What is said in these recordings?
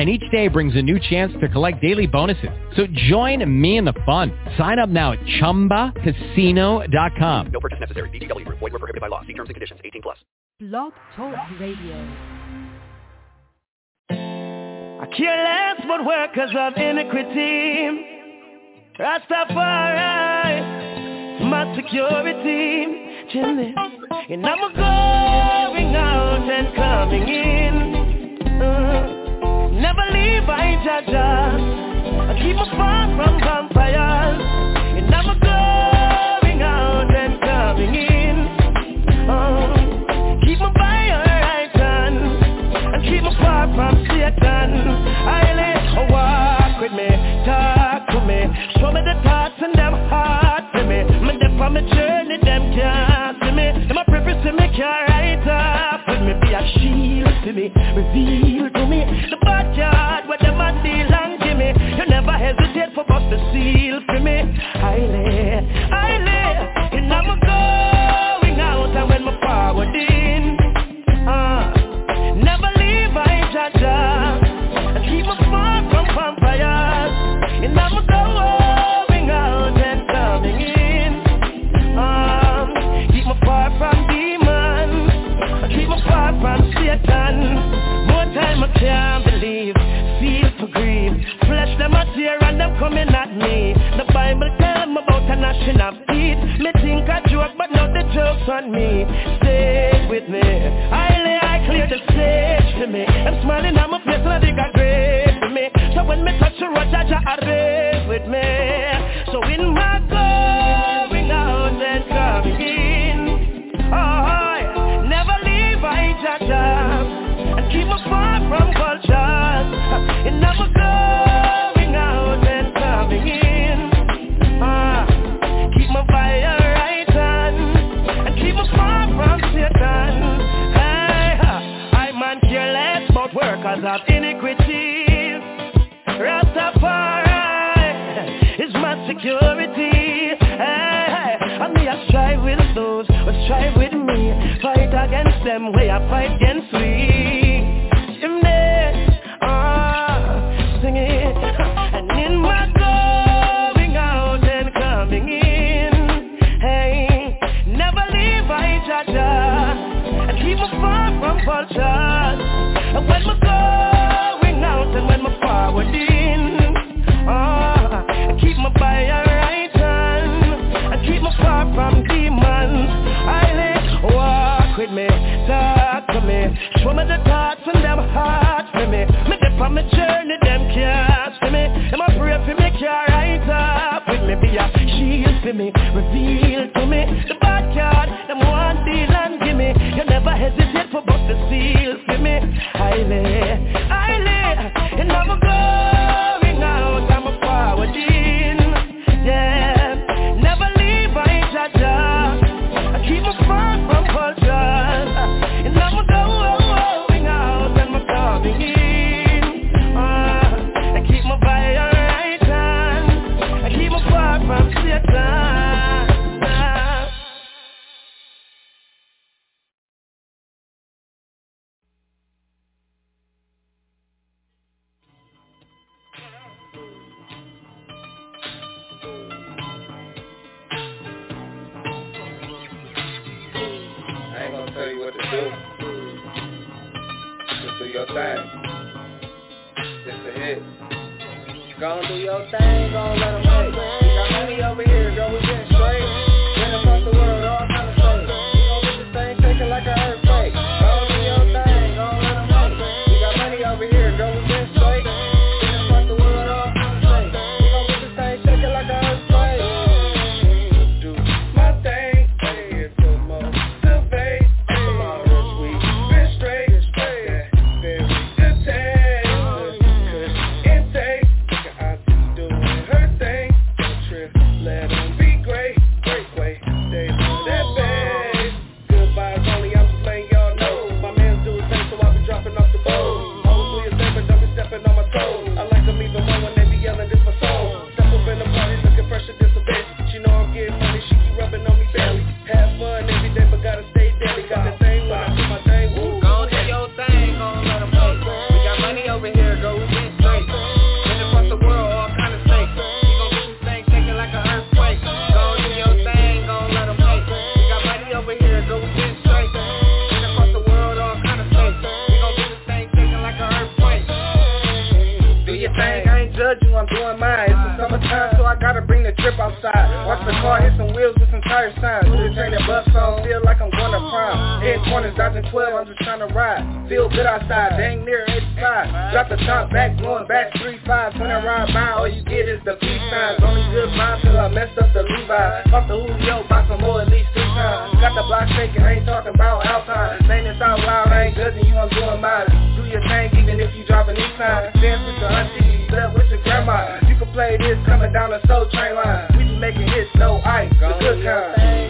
and each day brings a new chance to collect daily bonuses. So join me in the fun. Sign up now at ChumbaCasino.com. No purchase necessary. VGW. Void were prohibited by law. See terms and conditions. 18 plus. Blog Talk Radio. I care less but workers of iniquity. Rastafari, my security. Chilling. And I'm going out and coming in. Uh. Never leave I Jah Jah I keep my far from vampires. And I'm going out and coming in. Oh, Keep my by your right hand And keep my far from Satan. I let walk with me, talk to me. Show me the thoughts and them heart to me. Me dip on my journey, them can't see me. Them a preface to me, can't write up With me. Be a shield to me, reveal coming at me. The Bible tell me about a gnashing of teeth Me think I joke but now the joke's on me. Stay with me. I lay I clear the stage to me. I'm smiling at my face and I think I great for me. So when me touch the road Jah Jah are with me. So in my Rastafari is my security. Hey, And me I strive with those who strive with me. Fight against them way I fight against we Show me the thoughts and them hearts for me. Me dip on my journey, them can't see me. Them a pray for me, can't write up with me. Be a shield for me, reveal to me. The backyard, them want deal and give me. You never hesitate for bust the seal for me. I lay, I Gon' do your thing, gon' let 'em hate. Wheels with some tire signs. Do the bus on, feel like I'm going to prime. Head corners, dodging 12, I'm just trying to ride. Feel good outside, dang near 85. Drop the top back, blowing back 3-5. When I ride by, all you get is the peace signs. Only good mind till I messed up the Levi. Off the Julio, buy some more at least three times. Got the block shaking, ain't talking about Alpine. Saying this out loud, I ain't judging you, I'm doing mine. Do your thing even if you drop an E-sign. Dance with your auntie, you with your grandma. You can play this coming down the soul train line. We be making hits, no ice, the good kind.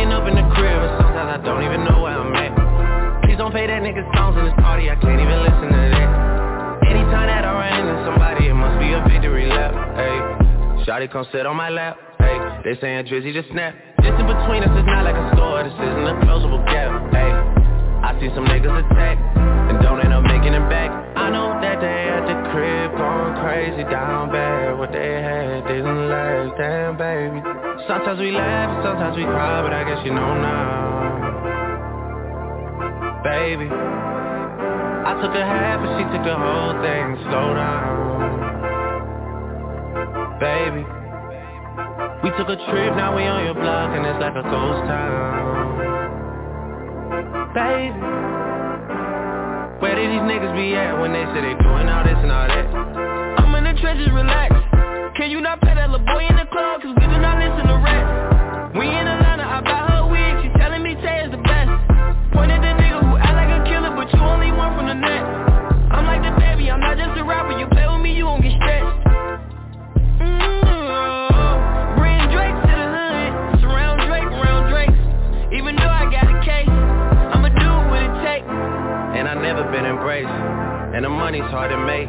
Waking up in the crib and sometimes I don't even know where I'm at. Please don't play that nigga songs in this party, I can't even listen to that. Anytime that I run into somebody, it must be a victory lap. Hey, Shotty come sit on my lap. Hey, they saying Drizzy just snap. This in between us is not like a store, this isn't a closable gap. Hey, I see some niggas attack and don't end up making it back. I know that they at the crib going crazy down bad. What they had didn't last, damn baby. Sometimes we laugh, and sometimes we cry, but I guess you know now, baby. I took a half and she took the whole thing. Slow down, baby. We took a trip, now we on your block and it's like a ghost town, baby. Where did these niggas be at when they say they doing all this and all that? I'm in the trenches, relax. Can you not pay that little boy in the club? Cause we do not listen to rap. We in Atlanta, I buy her wig. She telling me Tay is the best. Point at the nigga who act like a killer, but you only one from the net. I'm like the baby, I'm not just a rapper. You play with me, you gon' get stretched. Mm-hmm. Even though I got a case, I'ma do what it takes. And I never been embraced And the money's hard to make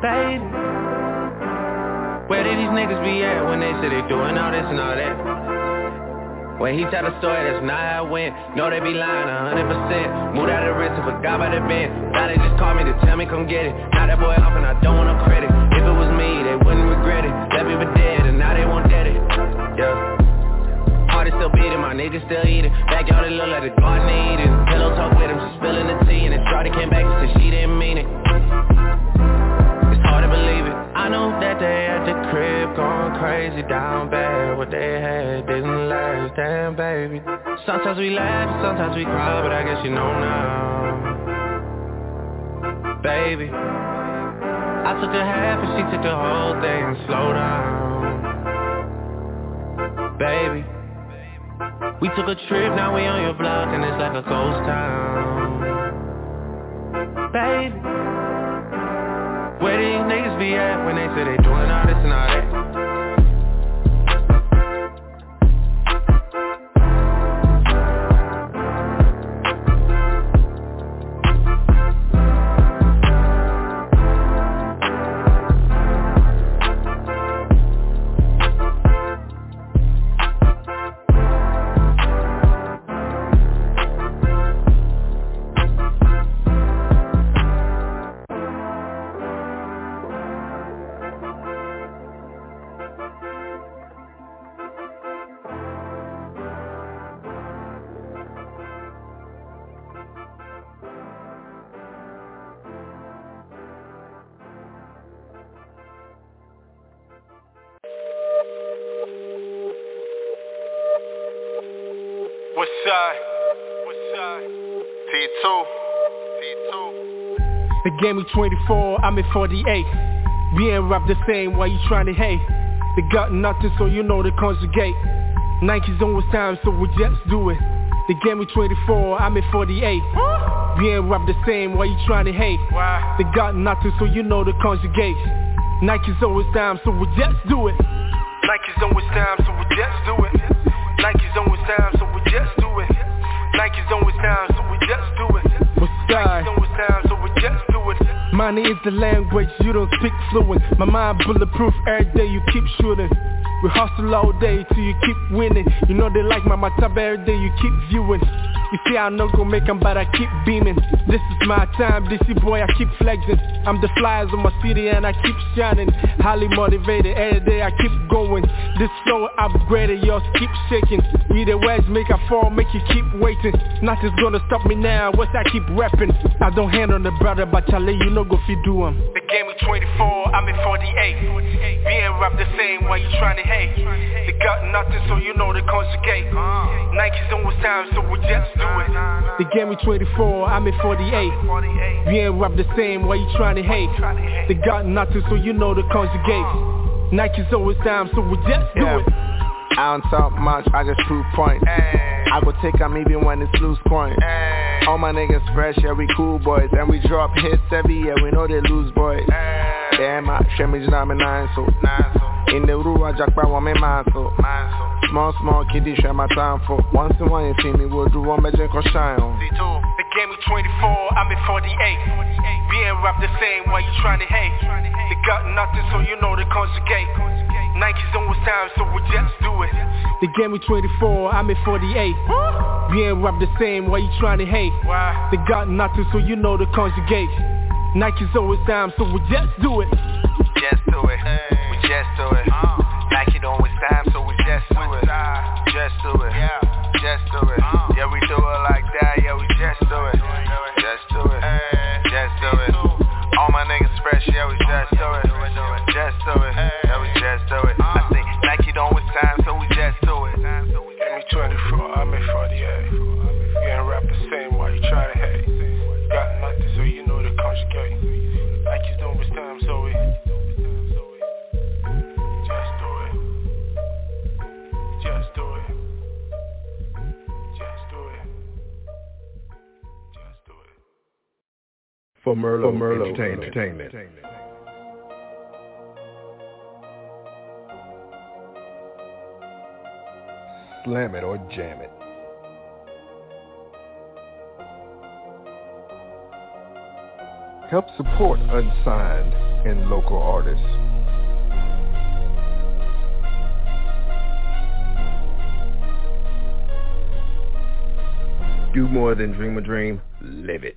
Baby Where did these niggas be at when they say they doing all this and all that? When he tell the story, that's not how it went. No, they be lying a hundred percent. Moved out of the wrist and forgot about the bend. Now they just call me to tell me come get it. Now that boy off and I don't want no credit. If it was me, they wouldn't regret it. Left me for dead and now they won't dead it. Yeah. Heart is still beating, my niggas still eating Backyard it look like the garden eating Pillow talk with him, she spilling the tea And then Shorty came back and said she didn't mean it crazy down bad What they had didn't last, damn baby. Sometimes we laugh, sometimes we cry But I guess you know now. Baby I took a half and she took the whole thing. Slow down. Baby We took a trip, now we on your block And it's like a ghost town. Baby where these niggas be at when they say they doing all this and all that? They gave me 24, I'm at 48. We ain't rap the same, why you trying to hate? They got nothing, so you know they conjugate. Nike's on with time, so we just do it. They gave me 24, I'm at 48. We ain't rap the same, why you trying to hate? They got nothing, so you know they conjugate. Nike's always time, so we just do it. Nike's always time, so we just do it. Nike's always time, so we just do it. Nike's always time, so we just do it. What's Nike's always time, so we just do it. Money is the language, you don't speak fluent. My mind bulletproof, every day you keep shooting. We hustle all day till you keep winning. You know they like my mataba every day you keep viewing. You see I know go make 'em but I keep beaming. This is my time, this is boy I keep flexing. I'm the flyers of my city and I keep shining. Highly motivated, every day I keep going. This flow upgraded, yours keep shaking. Either the words make a fall, make you keep waiting. Nothing's gonna stop me now, what's I keep rapping. I don't hand on the brother, but Charlie, you know go fi do 'em. They gave me 24, I'm at 48. We ain't rap the same, why you tryna hate? They got nothing, so you know they conjugate. Nike's on with time, so we just do it. They gave me 24, I'm at 48. We ain't rap the same, why you tryna hate? They got nothing, so you know they conjugate. Nike's always time, so we just do Yeah. it. I don't talk much, I just prove points. I go take 'em even when it's loose coin. All my niggas fresh, yeah we cool boys, and we drop hits every year. We know they lose boys. Yeah, my shemmy na me nine so. In the rua jackpot want me man so. Small small kiddie share my time for. Once in a while you see me, we'll do one magic or shine on. They gave me 24, I'm at 48. We ain't rap the same, why you tryna hate? They got nothing, so you know they conjugate. Nike's on with time, so we just do it. They gave me 24, I'm at 48. We ain't rap the same, why you tryna hate? They got nothing, so you know they conjugate. Nike's always time, so we just do it. Just do it. We just do it. Nike FoMerlot, Merlot Entertainment. Slam it or jam it. Help support unsigned and local artists. Do more than dream a dream, live it.